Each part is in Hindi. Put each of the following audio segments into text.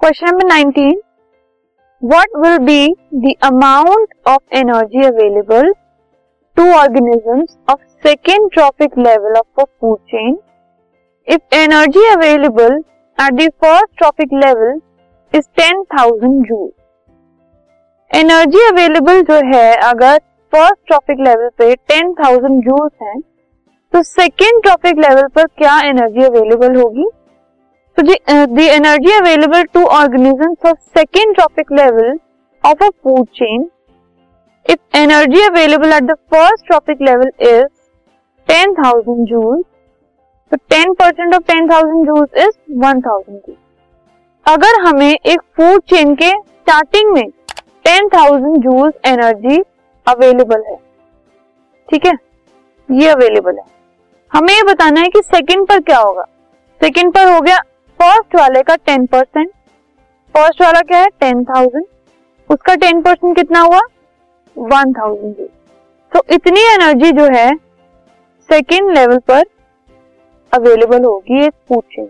Question number 19 what will be the amount of energy available to organisms of second trophic level of a food chain if energy available at the first trophic level is 10000 joule energy available जो है, अगर फ़र्स्ट ट्रॉपिक लेवल पे 10000 जूल्स हैं तो सेकेंड ट्रॉपिक लेवल पर क्या एनर्जी अवेलेबल होगी? तो the energy available to organisms of second trophic level of a food chain, if energy available at the first trophic level is 10,000 joules, तो 10% of 10,000 joules is 1,000 joules. अगर हमें एक फ़ूड चेन के स्टार्टिंग में 10,000 जूल्स एनर्जी अवेलेबल है ठीक है? ये अवेलेबल है। हमें ये बताना है कि सेकंड पर क्या होगा। सेकंड पर हो गया फ़र्स्ट वाले का 10 परसेंट फ़र्स्ट वाला क्या है? 10,000 उसका टेन परसेंट कितना हुआ? वन थाउज़ेंड तो इतनी एनर्जी जो है सेकेंड लेवल पर अवेलेबल होगी एक food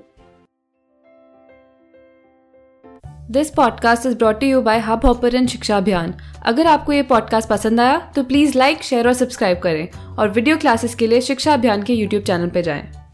this podcast is brought you by Hubhopper शिक्षा अभियान अगर आपको ये पॉडकास्ट पसंद आया तो प्लीज़ लाइक शेयर और सब्सक्राइब करें। और वीडियो क्लासेस के लिए शिक्षा अभियान के यूट्यूब चैनल पर जाएँ।